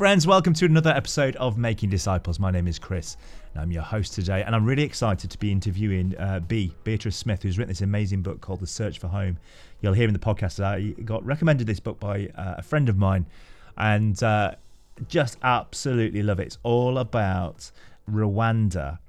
friends, welcome to another episode of Making Disciples. My name is Chris, and I'm your host today, and I'm really excited to be interviewing uh, B, Beatrice Smith, who's written this amazing book called The Search for Home. You'll hear in the podcast that I got recommended this book by uh, a friend of mine, and uh, just absolutely love it. It's all about Rwanda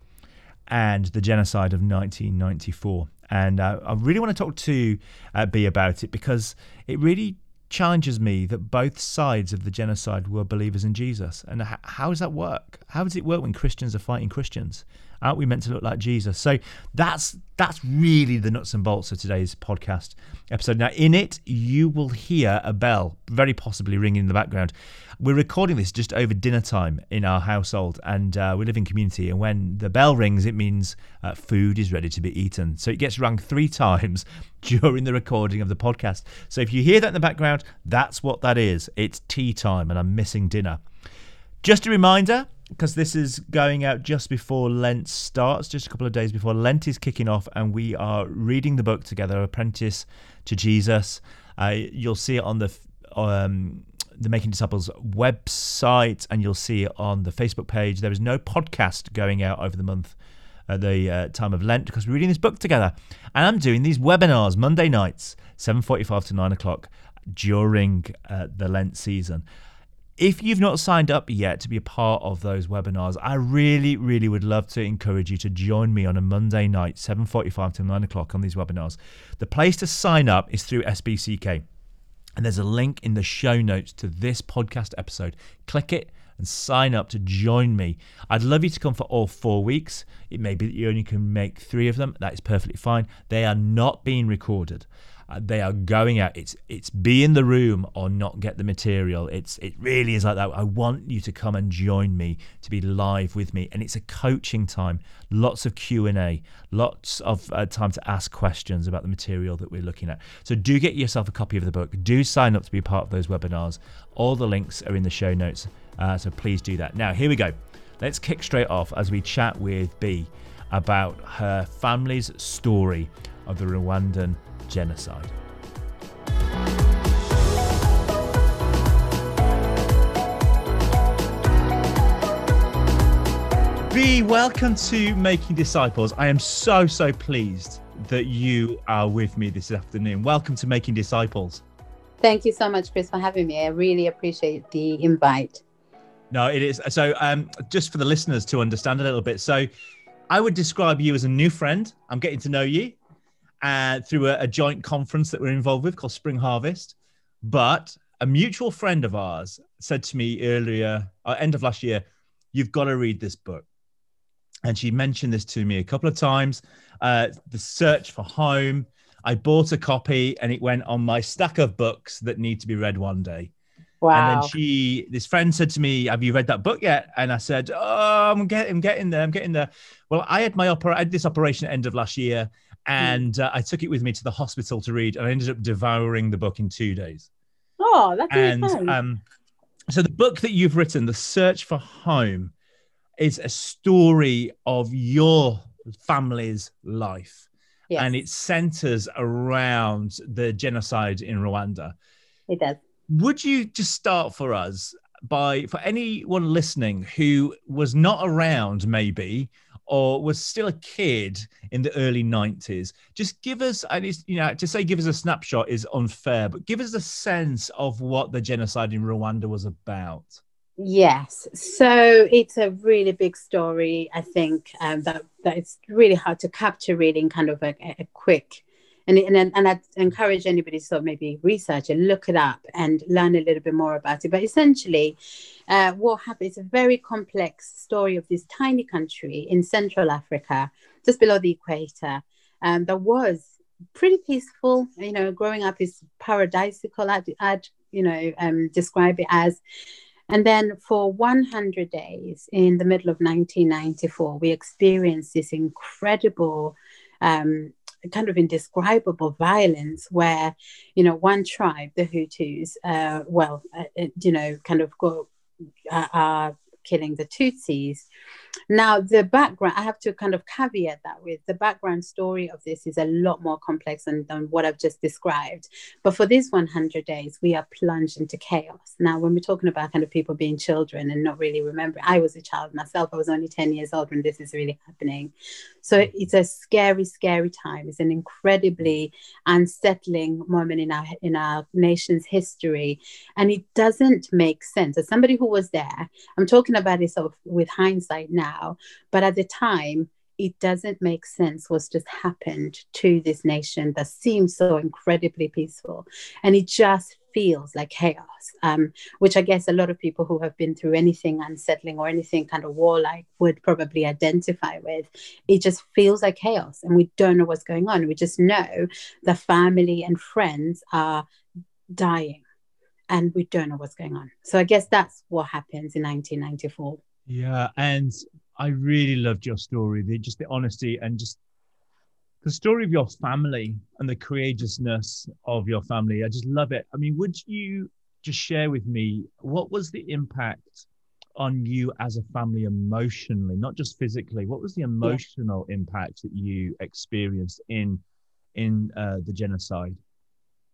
and the genocide of 1994. And uh, I really want to talk to uh, B about it because it really challenges me that both sides of the genocide were believers in Jesus. And h- how does that work? How does it work when Christians are fighting Christians? Aren't we meant to look like Jesus? So that's that's really the nuts and bolts of today's podcast episode. Now, in it, you will hear a bell, very possibly ringing in the background. We're recording this just over dinner time in our household, and uh, we live in community. And when the bell rings, it means uh, food is ready to be eaten. So it gets rung three times during the recording of the podcast. So if you hear that in the background, that's what that is. It's tea time, and I'm missing dinner. Just a reminder because this is going out just before Lent starts, just a couple of days before Lent is kicking off, and we are reading the book together, Apprentice to Jesus. Uh, you'll see it on the um, the Making Disciples website, and you'll see it on the Facebook page. There is no podcast going out over the month at the uh, time of Lent because we're reading this book together, and I'm doing these webinars Monday nights, seven forty-five to nine o'clock during uh, the Lent season if you've not signed up yet to be a part of those webinars, I really, really would love to encourage you to join me on a Monday night, 7.45 to 9 o'clock on these webinars. The place to sign up is through SPCK. And there's a link in the show notes to this podcast episode. Click it and sign up to join me. I'd love you to come for all four weeks. It may be that you only can make three of them. That is perfectly fine. They are not being recorded. Uh, they are going out. It's it's be in the room or not get the material. It's it really is like that. I want you to come and join me to be live with me, and it's a coaching time. Lots of Q and A, lots of uh, time to ask questions about the material that we're looking at. So do get yourself a copy of the book. Do sign up to be part of those webinars. All the links are in the show notes. Uh, so please do that. Now here we go. Let's kick straight off as we chat with B about her family's story of the Rwandan genocide. B, welcome to Making Disciples. I am so, so pleased that you are with me this afternoon. Welcome to Making Disciples. Thank you so much, Chris, for having me. I really appreciate the invite. No, it is. So, um, just for the listeners to understand a little bit. So, I would describe you as a new friend. I'm getting to know you uh, through a, a, joint conference that we're involved with called Spring Harvest. But a mutual friend of ours said to me earlier, uh, end of last year, you've got to read this book. And she mentioned this to me a couple of times. Uh, the Search for Home. I bought a copy and it went on my stack of books that need to be read one day. Wow. And then she, this friend said to me, Have you read that book yet? And I said, Oh, I'm getting, I'm getting there. I'm getting there. Well, I had my opera, I had this operation at end of last year. And uh, I took it with me to the hospital to read, and I ended up devouring the book in two days. Oh, that's and really um, so the book that you've written, "The Search for Home," is a story of your family's life, yes. and it centers around the genocide in Rwanda. It does. Would you just start for us by for anyone listening who was not around, maybe or was still a kid in the early 90s just give us and it's you know to say give us a snapshot is unfair but give us a sense of what the genocide in rwanda was about. Yes. So it's a really big story i think um, that that it's really hard to capture reading kind of a, a quick and, and, and I'd encourage anybody to sort of maybe research it, look it up, and learn a little bit more about it. But essentially, uh, what happened is a very complex story of this tiny country in Central Africa, just below the equator, um, that was pretty peaceful. You know, growing up is paradisical. I'd, I'd you know um, describe it as. And then for 100 days in the middle of 1994, we experienced this incredible um, kind of indescribable violence where, you know, one tribe, the Hutus, uh, well, uh, uh you know, kind of go uh, are killing the Tutsis. Now, the background, I have to kind of caveat that with the background story of this is a lot more complex than, than what I've just described. But for these 100 days, we are plunged into chaos. Now, when we're talking about kind of people being children and not really remembering, I was a child myself. I was only 10 years old when this is really happening. So mm. it's a scary, scary time. It's an incredibly unsettling moment in our in our nation's history, and it doesn't make sense. As somebody who was there, I'm talking about it sort of with hindsight now, but at the time, it doesn't make sense what's just happened to this nation that seems so incredibly peaceful, and it just feels like chaos, um, which I guess a lot of people who have been through anything unsettling or anything kind of warlike would probably identify with. It just feels like chaos, and we don't know what's going on. We just know the family and friends are dying, and we don't know what's going on. So I guess that's what happens in 1994. Yeah, and I really loved your story, the, just the honesty and just the story of your family and the courageousness of your family. I just love it. I mean, would you just share with me what was the impact on you as a family emotionally, not just physically? What was the emotional yeah. impact that you experienced in in uh, the genocide?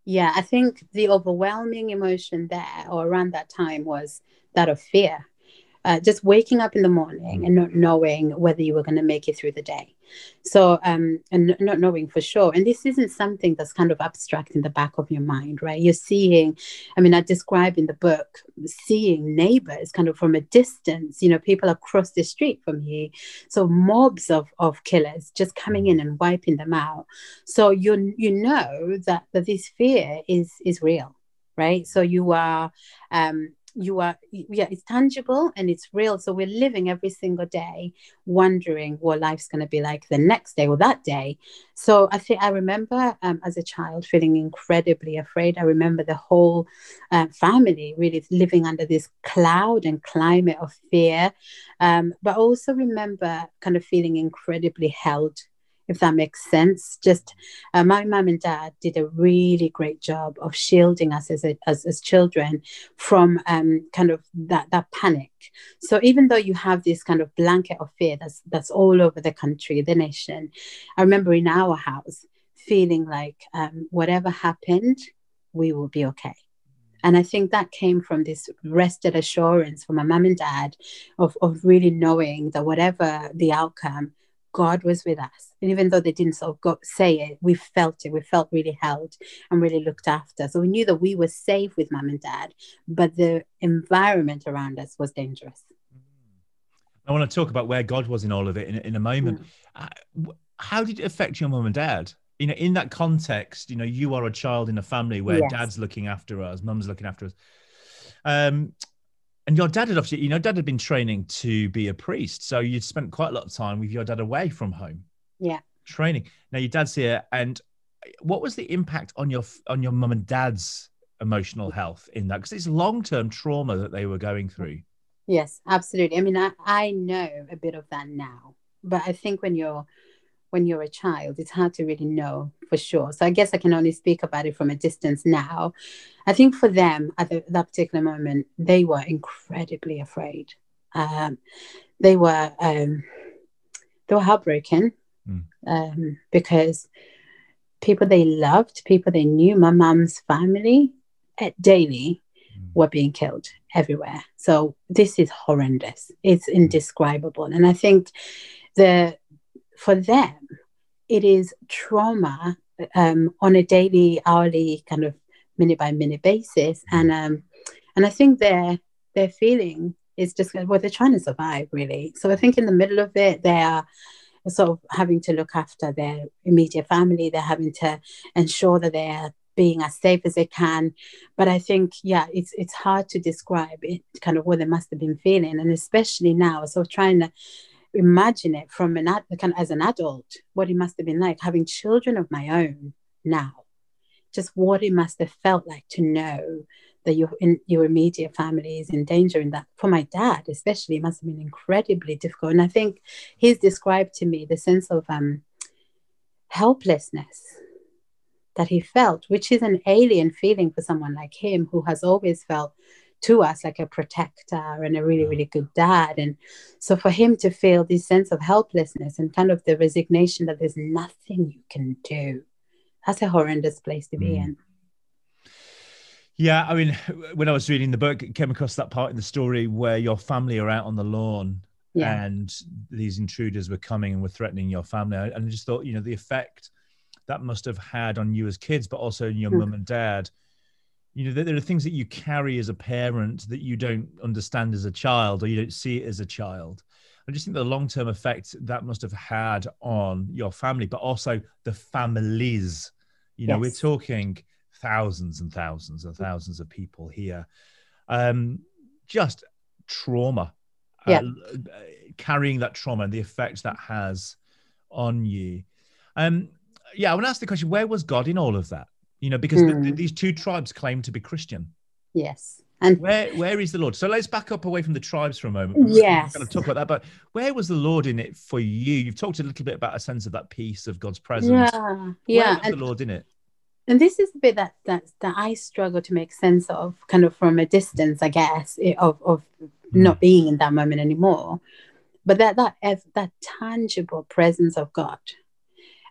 Yeah, I think the overwhelming emotion there or around that time was that of fear uh, just waking up in the morning and not knowing whether you were going to make it through the day. So, um, and not knowing for sure. And this isn't something that's kind of abstract in the back of your mind, right? You're seeing, I mean, I describe in the book, seeing neighbors kind of from a distance, you know, people across the street from you. So mobs of, of killers just coming in and wiping them out. So you you know that, that this fear is is real right so you are um you are yeah it's tangible and it's real. So we're living every single day wondering what life's going to be like the next day or that day. So i think i remember um, as a child feeling incredibly afraid. I remember the whole uh, family really living under this cloud and climate of fear. Um, but also remember kind of feeling incredibly held if that makes sense. Just uh, my mom and dad did a really great job of shielding us as, a, as, as children from um, kind of that, that panic. So even though you have this kind of blanket of fear that's, that's all over the country, the nation, I remember in our house feeling like um, whatever happened, we will be okay. And I think that came from this rested assurance from my mom and dad of, of really knowing that whatever the outcome, God was with us. And even though they didn't sort of go, say it, we felt it. We felt really held and really looked after. So we knew that we were safe with mom and dad, but the environment around us was dangerous. I want to talk about where God was in all of it in, in a moment. Mm. Uh, how did it affect your mom and dad? You know, in that context, you know, you are a child in a family where yes. dad's looking after us, mum's looking after us. Um, and your dad had obviously, you know, dad had been training to be a priest. So you'd spent quite a lot of time with your dad away from home. Yeah. Training. Now your dad's here. And what was the impact on your on your mum and dad's emotional health in that? Because it's long-term trauma that they were going through. Yes, absolutely. I mean, I, I know a bit of that now. But I think when you're when you're a child, it's hard to really know for sure. So I guess I can only speak about it from a distance now. I think for them at the, that particular moment, they were incredibly afraid. Um, they were um, they were heartbroken mm. um, because people they loved, people they knew, my mom's family, at daily mm. were being killed everywhere. So this is horrendous. It's hmm. indescribable, and I think the for them, it is trauma um, on a daily, hourly, kind of minute by minute basis, mm-hmm. and um, and I think their their feeling is just well, they're trying to survive really. So I think in the middle of it, they are sort of having to look after their immediate family. They're having to ensure that they're being as safe as they can. But I think, yeah, it's it's hard to describe it, kind of what they must have been feeling, and especially now, so trying to imagine it from an ad, as an adult, what it must have been like having children of my own now. Just what it must have felt like to know that your in, your immediate family is in danger. And that for my dad, especially, it must have been incredibly difficult. And I think he's described to me the sense of um, helplessness that he felt, which is an alien feeling for someone like him who has always felt to us like a protector and a really really good dad and so for him to feel this sense of helplessness and kind of the resignation that there's nothing you can do that's a horrendous place to be mm. in yeah i mean when i was reading the book came across that part in the story where your family are out on the lawn yeah. and these intruders were coming and were threatening your family and i just thought you know the effect that must have had on you as kids but also your mm. mum and dad you know there are things that you carry as a parent that you don't understand as a child or you don't see it as a child. I just think the long-term effect that must have had on your family but also the families. You know yes. we're talking thousands and thousands and thousands of people here. Um just trauma uh, yeah. Uh, carrying that trauma and the effect that has on you. Um yeah i want to ask the question where was god in all of that you know, because mm. the, the, hmm. these two tribes claim to be Christian. Yes. And where where is the Lord? So let's back up away from the tribes for a moment. Yes. We're going to talk about that, but where was the Lord in it for you? You've talked a little bit about a sense of that peace of God's presence. Yeah, yeah. Where was and, the Lord in it? And this is a bit that that that I struggle to make sense of, kind of from a distance, I guess, of of mm. not being in that moment anymore. But that that that tangible presence of God,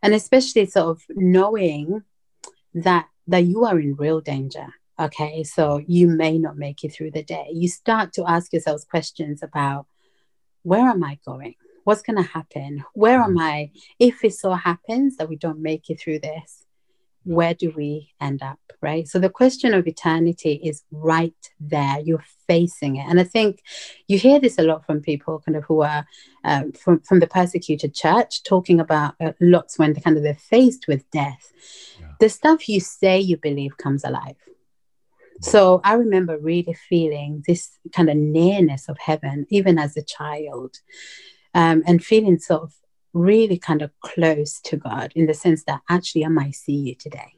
and especially sort of knowing that that you are in real danger okay? So you may not make it through the day. You start to ask yourselves questions about where am i going? What's going to happen? Where am i? If it so happens that we don't make it through this where do we end up right? So the question of eternity is right there. You're facing it. And i think you hear this a lot from people kind of who are um, from, from the persecuted church talking about uh, lots when they kind of they're faced with death. The stuff you say you believe comes alive so i remember really feeling this kind of nearness of heaven even as a child um, and feeling sort of really kind of close to God in the sense that actually I might see you today.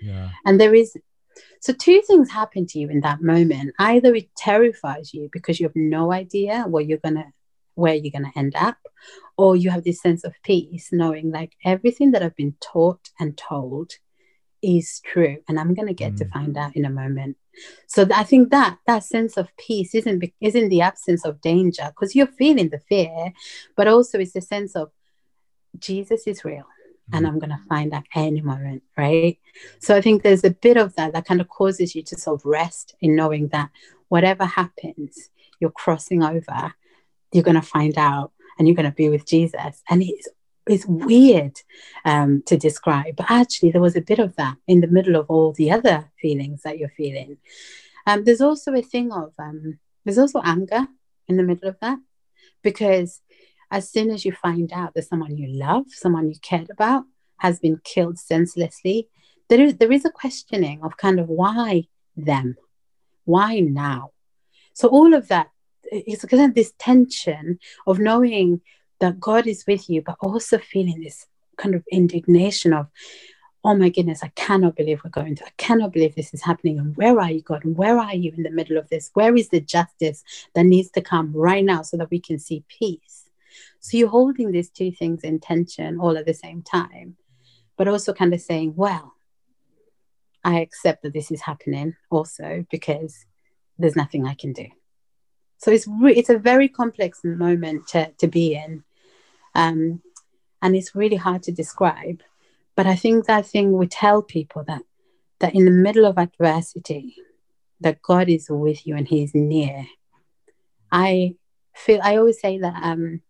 Yeah. And there is so two things happen to you in that moment. Either it terrifies you because you have no idea where you're gonna where you're gonna end up, or you have this sense of peace knowing like everything that I've been taught and told is true and i'm going to get mm. to find out in a moment so i think that that sense of peace isn't isn't the absence of danger because you're feeling the fear but also it's the sense of Jesus is real and mm-hmm. I'm going to find out any moment, right? So I think there's a bit of that that kind of causes you to sort of rest in knowing that whatever happens, you're crossing over, you're going to find out and you're going to be with Jesus. And it's, it's weird um, to describe, but actually, there was a bit of that in the middle of all the other feelings that you're feeling. Um, there's also a thing of, um, there's also anger in the middle of that because as soon as you find out that someone you love, someone you cared about, has been killed senselessly, there is, there is a questioning of kind of why them? Why now? So all of that is kind of this tension of knowing that God is with you, but also feeling this kind of indignation of, oh my goodness, I cannot believe we're going to, I cannot believe this is happening. And where are you, God? And where are you in the middle of this? Where is the justice that needs to come right now so that we can see peace? So you're holding these two things in tension all at the same time, but also kind of saying, well, I accept that this is happening also because there's nothing I can do. So it's re- it's a very complex moment to, to be in. Um, and it's really hard to describe. But I think that thing we tell people that that in the middle of adversity, that God is with you and He's near. I feel I always say that um,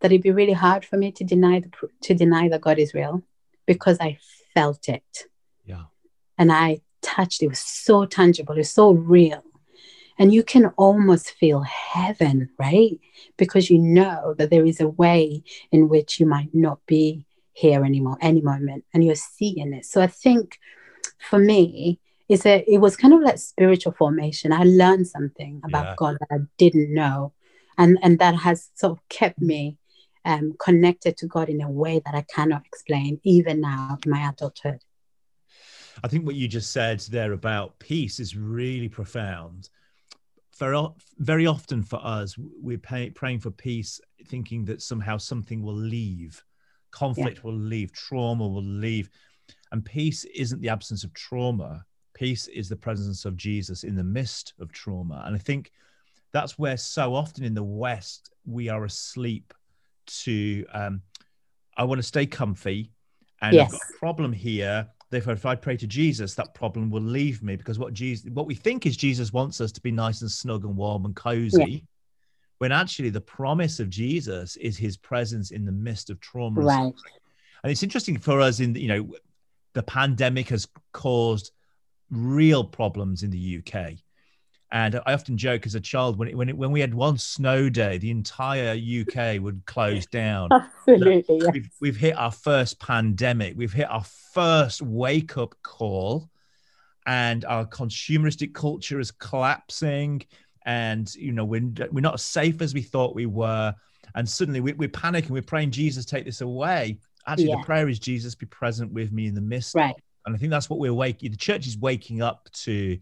that it'd be really hard for me to deny the, to deny that God is real because I felt it. Yeah. And I touched it. It was so tangible. It was so real. And you can almost feel heaven, right? Because you know that there is a way in which you might not be here anymore, any moment, and you're seeing it. So I think for me, it's a, it was kind of like spiritual formation. I learned something about yeah. God that I didn't know. And, and that has sort of kept me um, connected to God in a way that I cannot explain, even now in my adulthood. I think what you just said there about peace is really profound. Very, very often for us, we're pay, praying for peace, thinking that somehow something will leave, conflict yeah. will leave, trauma will leave. And peace isn't the absence of trauma, Peace is the presence of Jesus in the midst of trauma. And I think that's where so often in the West we are asleep to, um, I want to stay comfy and yes. I've got a problem here. Therefore, if I pray to Jesus, that problem will leave me because what Jesus, what we think is Jesus wants us to be nice and snug and warm and cozy. Yeah. When actually the promise of Jesus is his presence in the midst of trauma. Right. And it's interesting for us in, you know, the pandemic has caused real problems in the UK. And I often joke as a child when it, when it, when we had one snow day, the entire UK would close down. Absolutely, yes. we've, we've hit our first pandemic. We've hit our first wake up call, and our consumeristic culture is collapsing. And you know we're we're not as safe as we thought we were. And suddenly we, we're panicking. We're praying, Jesus, take this away. Actually, yeah. the prayer is Jesus, be present with me in the midst. Right. And I think that's what we're waking. The church is waking up to.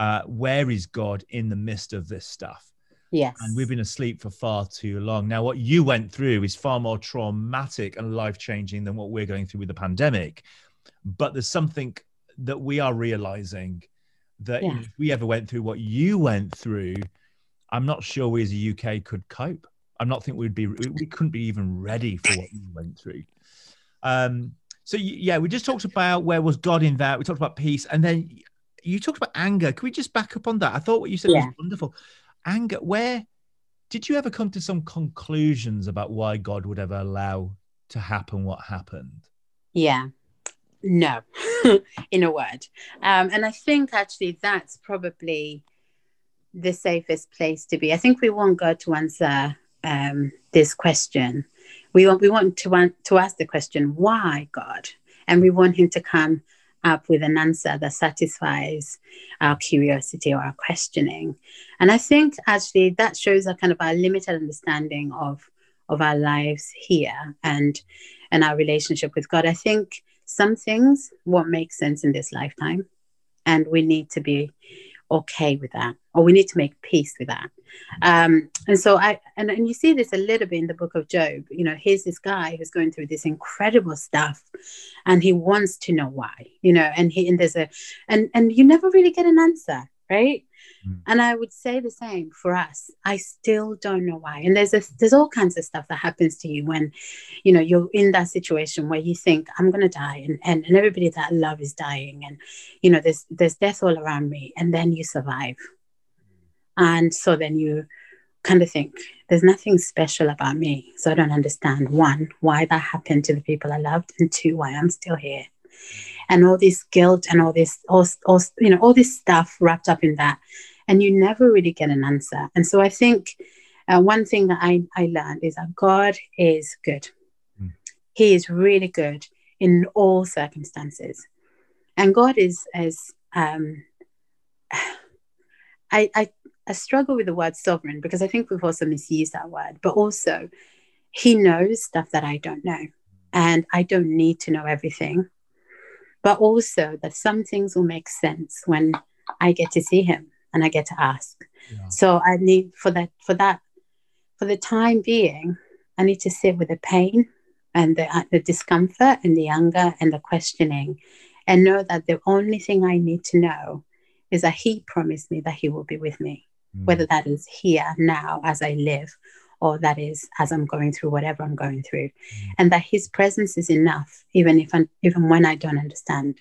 Uh, where is God in the midst of this stuff? Yes. And we've been asleep for far too long. Now, what you went through is far more traumatic and life changing than what we're going through with the pandemic. But there's something that we are realizing that yeah. if we ever went through what you went through, I'm not sure we as a UK could cope. I'm not think we'd be we couldn't be even ready for what you went through. Um, so yeah, we just talked about where was God in that. We talked about peace, and then you talked about anger. Can we just back up on that? I thought what you said yeah. was wonderful. Anger, where did you ever come to some conclusions about why God would ever allow to happen what happened? Yeah. No, in a word. Um, and I think actually that's probably the safest place to be. I think we want God to answer um, this question. We want we want to want to ask the question, why God? And we want him to come up with an answer that satisfies our curiosity or our questioning. And I think actually that shows a kind of our limited understanding of of our lives here and and our relationship with God. I think some things won't make sense in this lifetime, and we need to be okay with that, or we need to make peace with that. Um, and so I and, and you see this a little bit in the book of Job. You know, here's this guy who's going through this incredible stuff, and he wants to know why. You know, and he and there's a and and you never really get an answer, right? Mm. And I would say the same for us. I still don't know why. And there's a, there's all kinds of stuff that happens to you when, you know, you're in that situation where you think I'm gonna die, and and, and everybody that I love is dying, and you know, there's there's death all around me, and then you survive. And so then you kind of think there's nothing special about me. So I don't understand one, why that happened to the people I loved, and two, why I'm still here and all this guilt and all this all, all you know all this stuff wrapped up in that. And you never really get an answer. And so i think uh, one thing that I, I learned is that god is good. Mm. he is really good in all circumstances. And god is as um, I, I I struggle with the word sovereign because I think we've also misused that word, but also he knows stuff that I don't know. And I don't need to know everything but also that some things will make sense when I get to see him and I get to ask. Yeah. So I need for that for that for the time being, I need to sit with the pain and the, uh, the discomfort and the anger and the questioning and know that the only thing I need to know is that he promised me that he will be with me, mm. whether that is here now as I live or that is as I'm going through whatever I'm going through, mm. and that His presence is enough, even if I'm, even when I don't understand,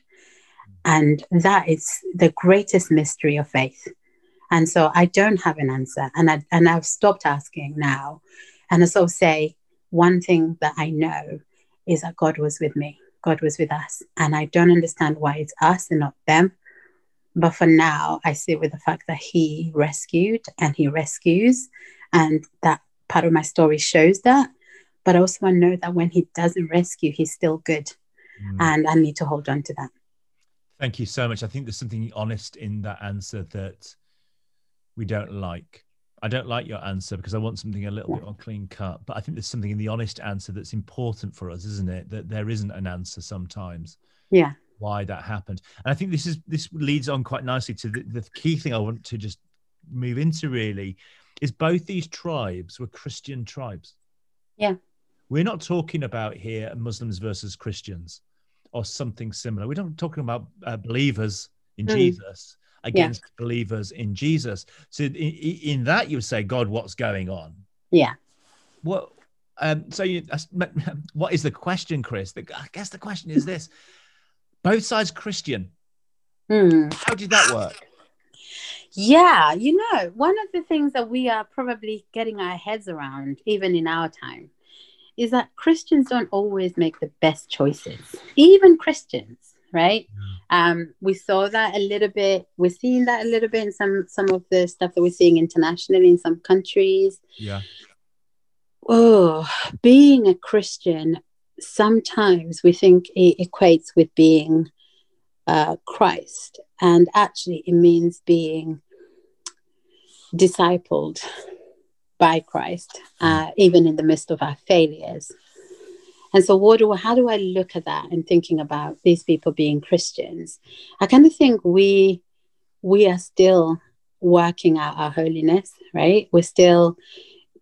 and that is the greatest mystery of faith. And so I don't have an answer, and I and I've stopped asking now, and I so say one thing that I know is that God was with me, God was with us, and I don't understand why it's us and not them. But for now, I sit with the fact that He rescued and He rescues, and that part of my story shows that. But also, I know that when he doesn't rescue, he's still good. Mm. And I need to hold on to that. Thank you so much. I think there's something honest in that answer that we don't like. I don't like your answer because I want something a little yeah. bit more clean cut. But I think there's something in the honest answer that's important for us, isn't it? That there isn't an answer sometimes. Yeah. Why that happened. And I think this is this leads on quite nicely to the, the key thing I want to just move into really is both these tribes were Christian tribes. Yeah. We're not talking about here Muslims versus Christians or something similar. We're not talking about uh, believers in mm. Jesus against yeah. believers in Jesus. So in, in, that you say, God, what's going on? Yeah. What? Um, so you, what is the question, Chris? The, I guess the question is this: both sides Christian. Mm. How did that work? Yeah, you know, one of the things that we are probably getting our heads around, even in our time, is that Christians don't always make the best choices. Even Christians, right? Um, we saw that a little bit. We're seeing that a little bit in some some of the stuff that we're seeing internationally in some countries. Yeah. Oh, being a Christian, sometimes we think it equates with being uh, Christ, and actually, it means being discipled by Christ, uh, even in the midst of our failures. And so, what do how do I look at that and thinking about these people being Christians? I kind of think we we are still working out our holiness, right? We're still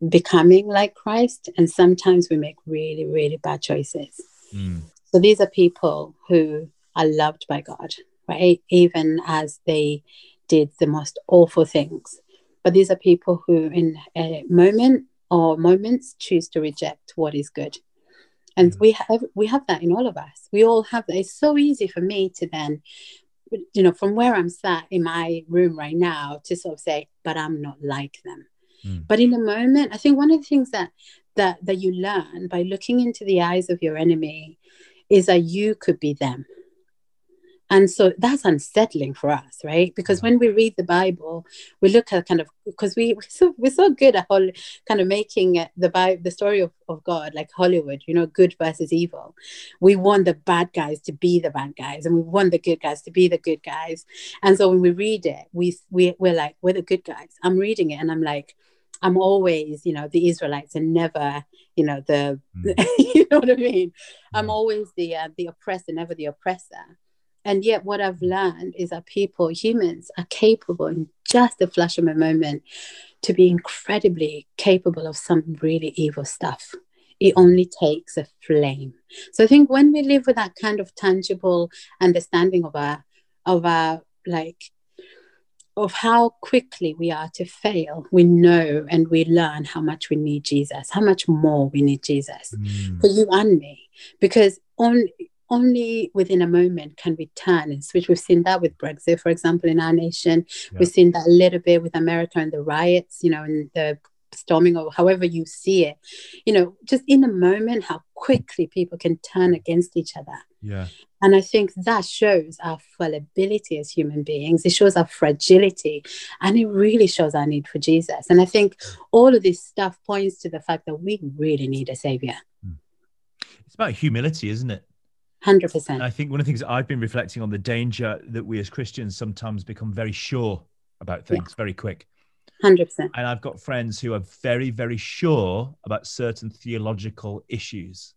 becoming like Christ, and sometimes we make really, really bad choices. Mm. So these are people who are loved by God, right? Even as they did the most awful things. But these are people who, in a moment or moments, choose to reject what is good and we have we have that in all of us we all have that it's so easy for me to then you know from where i'm sat in my room right now to sort of say but i'm not like them mm. but in a moment i think one of the things that that that you learn by looking into the eyes of your enemy is that you could be them and so that's unsettling for us right because when we read the bible we look at kind of because we we're so, we're so good at whole, kind of making the bible the story of, of god like hollywood you know good versus evil we want the bad guys to be the bad guys and we want the good guys to be the good guys and so when we read it we, we we're like we're the good guys i'm reading it and i'm like I'm always, you know, the Israelites and never, you know, the, mm. you know what I mean? I'm always the uh, the oppressor, never the oppressor. And yet, what I've learned is that people, humans, are capable in just a flash of a moment to be incredibly capable of some really evil stuff. It only takes a flame. So I think when we live with that kind of tangible understanding of our, of our like, of how quickly we are to fail, we know and we learn how much we need Jesus, how much more we need Jesus mm. for you and me. Because on only within a moment can we turn and switch. We've seen that with Brexit, for example, in our nation. Yeah. We've seen that a little bit with America and the riots, you know, and the storming or however you see it. You know, just in a moment, how quickly people can turn against each other. Yeah. And I think that shows our fallibility as human beings. It shows our fragility and it really shows our need for Jesus. And I think all of this stuff points to the fact that we really need a savior. Hmm. It's about humility, isn't it? 100%. I think one of the things I've been reflecting on the danger that we as Christians sometimes become very sure about things yeah. very quick. 100%. And I've got friends who are very, very sure about certain theological issues.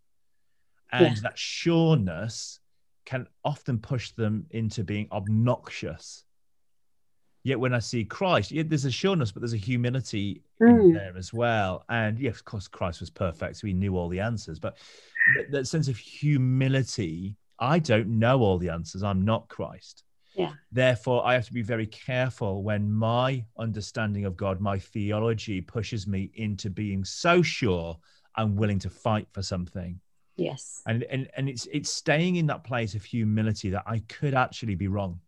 And yeah. that sureness can often push them into being obnoxious. Yet when I see Christ, yeah, there's a sureness, but there's a humility mm. in there as well. And yes, of course, Christ was perfect, so he knew all the answers. But that sense of humility. I don't know all the answers. I'm not Christ. Yeah. Therefore, I have to be very careful when my understanding of God, my theology pushes me into being so sure I'm willing to fight for something. Yes. And and and it's it's staying in that place of humility that I could actually be wrong.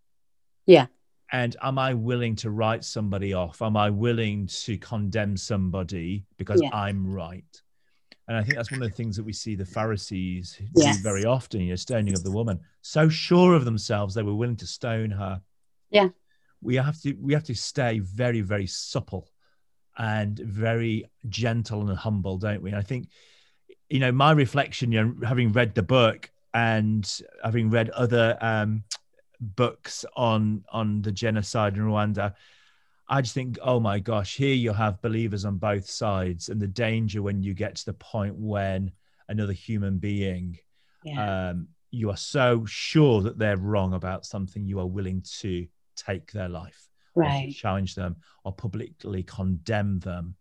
Yeah. And am I willing to write somebody off? Am I willing to condemn somebody because yeah. I'm right? And I think that's one of the things that we see the Pharisees yes. do very often, you know, stoning of the woman. So sure of themselves, they were willing to stone her. Yeah. We have to we have to stay very, very supple and very gentle and humble, don't we? And I think, you know, my reflection, you know, having read the book and having read other um, books on on the genocide in Rwanda, I just think, oh my gosh, here you have believers on both sides, and the danger when you get to the point when another human being, yeah. um, you are so sure that they're wrong about something, you are willing to take their life, right? challenge them, or publicly condemn them.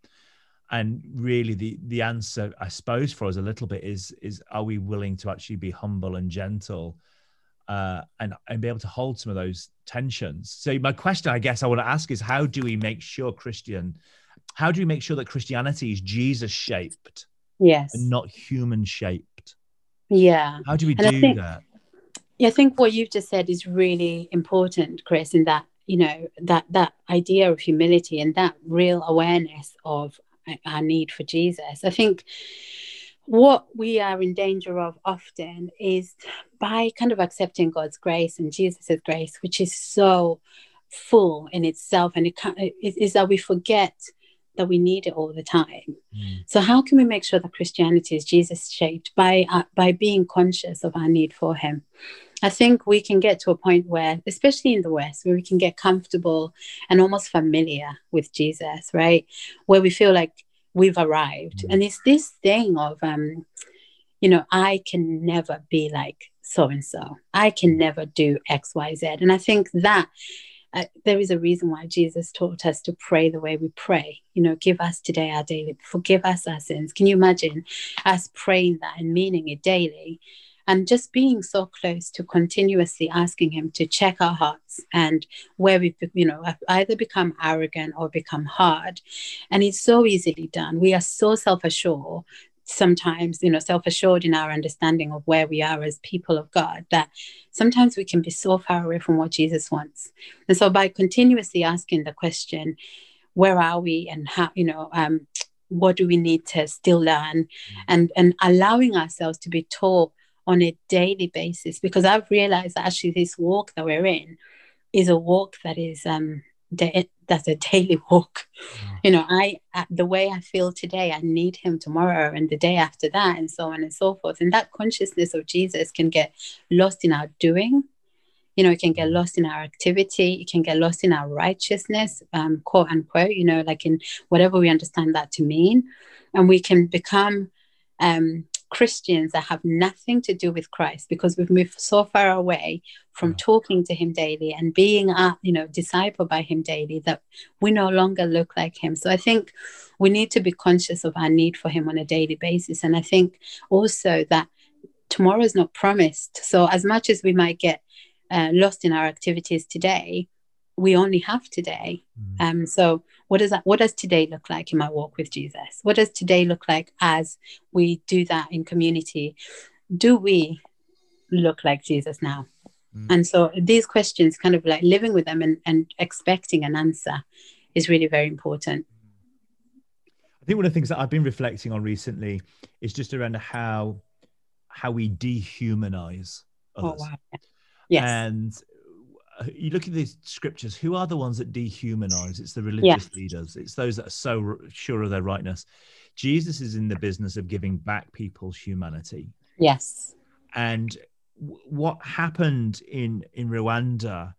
And really, the the answer, I suppose, for us a little bit is is are we willing to actually be humble and gentle? Uh, and and be able to hold some of those tensions. So my question, I guess, I want to ask is, how do we make sure Christian, how do we make sure that Christianity is Jesus shaped, yes, and not human shaped? Yeah. How do we And I do think- that? Yeah, I think what you've just said is really important, Chris, in that you know that that idea of humility and that real awareness of our need for Jesus. I think what we are in danger of often is by kind of accepting God's grace and Jesus's grace, which is so full in itself, and it, ca- it is that we forget that we need it all the time. Mm. So how can we make sure that Christianity is Jesus shaped by uh, by being conscious of our need for Him? I think we can get to a point where, especially in the West, where we can get comfortable and almost familiar with Jesus, right? Where we feel like we've arrived, Mm. and it's this thing of, um, you know, I can never be like so and so. I can never do X, Y, Z, and I think that uh, there is a reason why Jesus taught us to pray the way we pray. You know, give us today our daily, forgive us our sins. Can you imagine us praying that and meaning it daily? And just being so close to continuously asking Him to check our hearts and where we've, you know, either become arrogant or become hard. And it's so easily done. We are so self assured sometimes you know self-assured in our understanding of where we are as people of god that sometimes we can be so far away from what jesus wants and so by continuously asking the question where are we and how you know um, what do we need to still learn and and allowing ourselves to be taught on a daily basis because i've realized that actually this walk that we're in is a walk that is um da- that's a daily walk. You know i uh, the way i feel today i need him tomorrow and the day after that and so on and so forth. And that consciousness of jesus can get lost in our doing. You know it can get lost in our activity. It can get lost in our righteousness um, quote unquote you know like in whatever we understand that to mean. And we can become um, Christians that have nothing to do with Christ because we've moved so far away from Yeah. talking to Him daily and being, uh, you know, discipled by Him daily that we no longer look like Him. So I think we need to be conscious of our need for Him on a daily basis. And I think also that tomorrow is not promised. So as much as we might get uh, lost in our activities today, we only have today. Mm. Um, so what does that what does today look like in my walk with Jesus? What does today look like as we do that in community? Do we look like Jesus now? Mm. And so these questions, kind of like living with them and, and expecting an answer is really very important. I think one of the things that I've been reflecting on recently is just around how how we dehumanize others. Oh wow. Yes. And you look at these scriptures, who are the ones that dehumanize? It's the religious leaders, it's those that are so r- sure of their rightness. Jesus is in the business of giving back people's humanity. yes. And w- what happened in, in Rwanda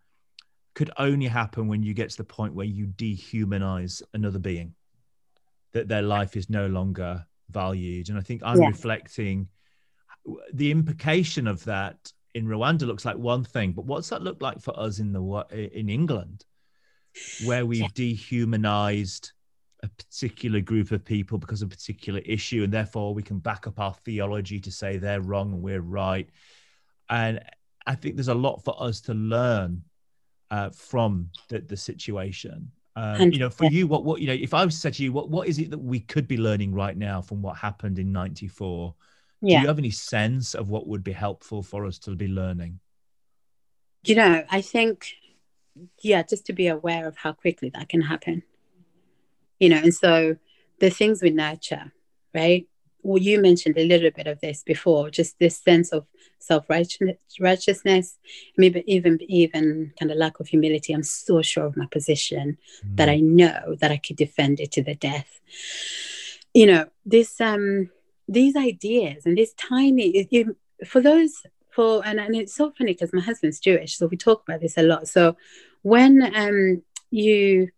could only happen when you get to the point where you dehumanize another being, that their life is no longer valued. And I think I'm Yeah. reflecting the implication of that in Rwanda looks like one thing, but what's that look like for us in the in England, where we've Yeah. dehumanized a particular group of people because of a particular issue, and therefore we can back up our theology to say they're wrong and we're right. And I think there's a lot for us to learn uh, from the, the situation. Um, you know, for you, what what you know, if I was to say to you, what what is it that we could be learning right now from what happened in '94? Do you have any sense of what would be helpful for us to be learning? you know, I think, yeah, just to be aware of how quickly that can happen. You know, and so the things we nurture, right? Well, you mentioned a little bit of this before, just this sense of self righteousness, maybe even even kind of lack of humility. I'm so sure of my position that I know that I could defend it to the death. You know, this um these ideas and this tiny for those for and, and it's so funny because my husband's Jewish, so we talk about this a lot. So when um you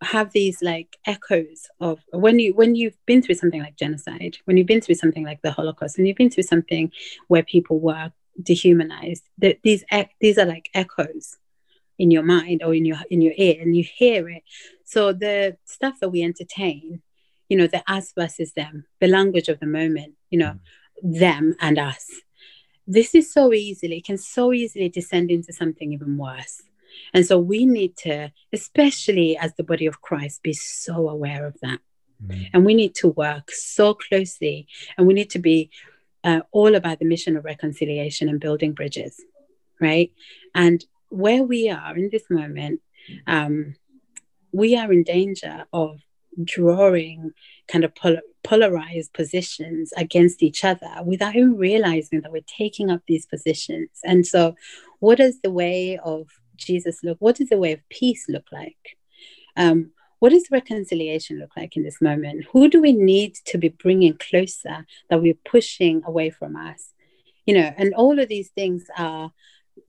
have these like echoes of when you when you've been through something like genocide, when you've been through something like the Holocaust, when you've been through something where people were dehumanized, that these these are like echoes in your mind or in your in your ear, and you hear it. So the stuff that we entertain, you know, the us versus them, the language of the moment, you know, them and us. This is so easily can so easily descend into something even worse. And so we need to especially as the body of christ be so aware of that. Mm-hmm. and we need to work so closely and we need to be uh, all about the mission of reconciliation and building bridges right? And where we are in this moment um, we are in danger of drawing kind of pol- polarized positions against each other without even realizing that we're taking up these positions. And so, what does the way of Jesus look? What does the way of peace look like? Um, what does reconciliation look like in this moment? Who do we need to be bringing closer that we're pushing away from us? You know, and all of these things are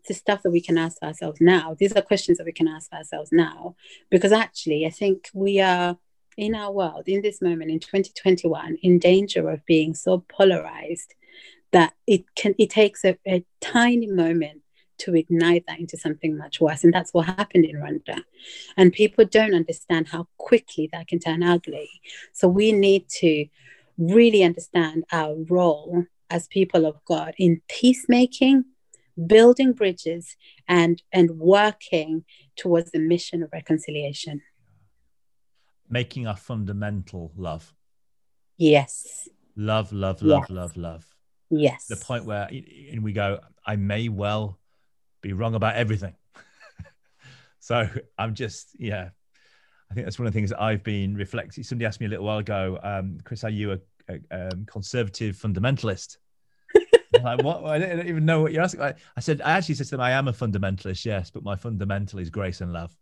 the stuff that we can ask ourselves now. These are questions that we can ask ourselves now, because actually, I think we are in our world in this moment in 2021 in danger of being so polarized that it can it takes a, a tiny moment to ignite that into something much worse. And that's what happened in Rwanda. And people don't understand how quickly that can turn ugly. So we need to really understand our role as people of God in peacemaking, building bridges, and, and working towards the mission of reconciliation making our fundamental love. Yes. Love, love, love, yes. love, love. Yes. The point where and we go, I may well be wrong about everything. so I'm just, yeah. I think that's one of the things that I've been reflecting. Somebody asked me a little while ago, um, Chris, are you a, a um, conservative fundamentalist? like, what? I don't even know what you're asking. I, I said, I actually said to them, I am a fundamentalist, yes, but my fundamental is grace and love.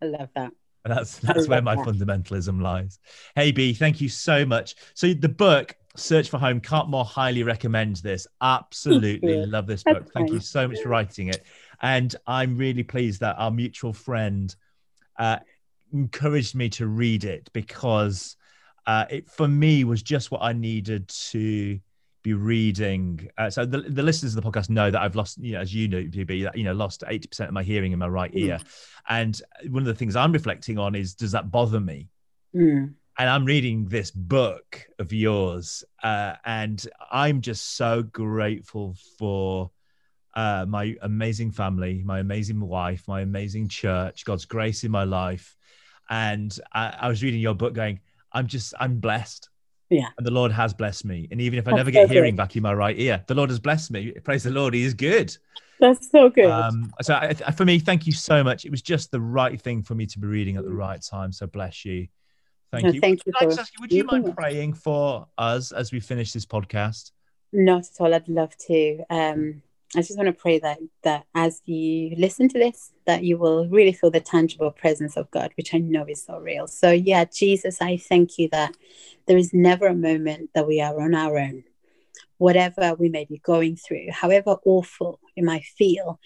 I love that. And that's that's where my fundamentalism lies. Hey B, thank you so much. So the book Search for Home can't more highly recommend this. Absolutely love this book. Thank you so much for writing it. And I'm really pleased that our mutual friend uh, encouraged me to read it because uh, it for me was just what I needed to be reading. Uh, so the, the listeners of the podcast know that I've lost, you know, as you know, DB, you know, lost 80% of my hearing in my right ear. Mm. And one of the things I'm reflecting on is, does that bother me? Mm. And I'm reading this book of yours, uh, and I'm just so grateful for uh, my amazing family, my amazing wife, my amazing church, God's grace in my life. And I, I was reading your book going, I'm just, I'm blessed. Yeah. And the Lord has blessed me. And even if I That's never get so hearing good. back in my right ear, the Lord has blessed me. Praise the Lord. He is good. That's so good. Um, so I, for me, thank you so much. It was just the right thing for me to be reading at the right time. So bless you. Thank no, you. Thank you. You would you mind praying for us as we finish this podcast? Not at all. I'd love to. Um, I just want to pray that that as you listen to this, that you will really feel the tangible presence of God, which I know is so real. So yeah, Jesus, I thank you that there is never a moment that we are on our own. Whatever we may be going through, however awful it might feel,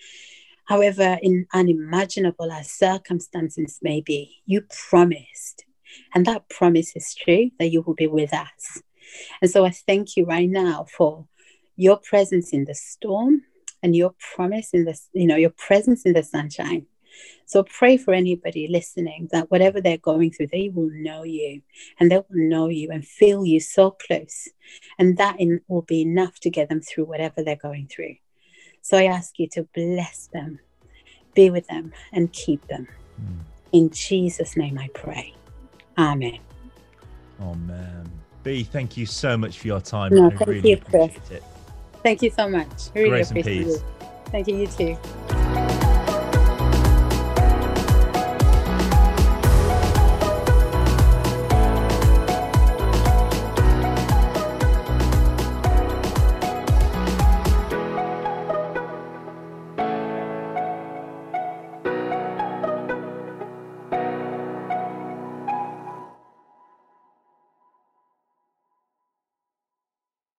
however in, unimaginable our circumstances may be, you promised. And that promise is true that you will be with us. And so I thank you right now for your presence in the storm, and your promise in this, you know, your presence in the sunshine. So pray for anybody listening that whatever they're going through, they will know you and they will know you and feel you so close. And that in, will be enough to get them through whatever they're going through. So I ask you to bless them, be with them, and keep them. Mm. In Jesus' name I pray. Amen. Amen. B, thank you so much for your time. No, I thank really you, Chris. Thank you so much. Really Grace appreciate it. Thank you. You too.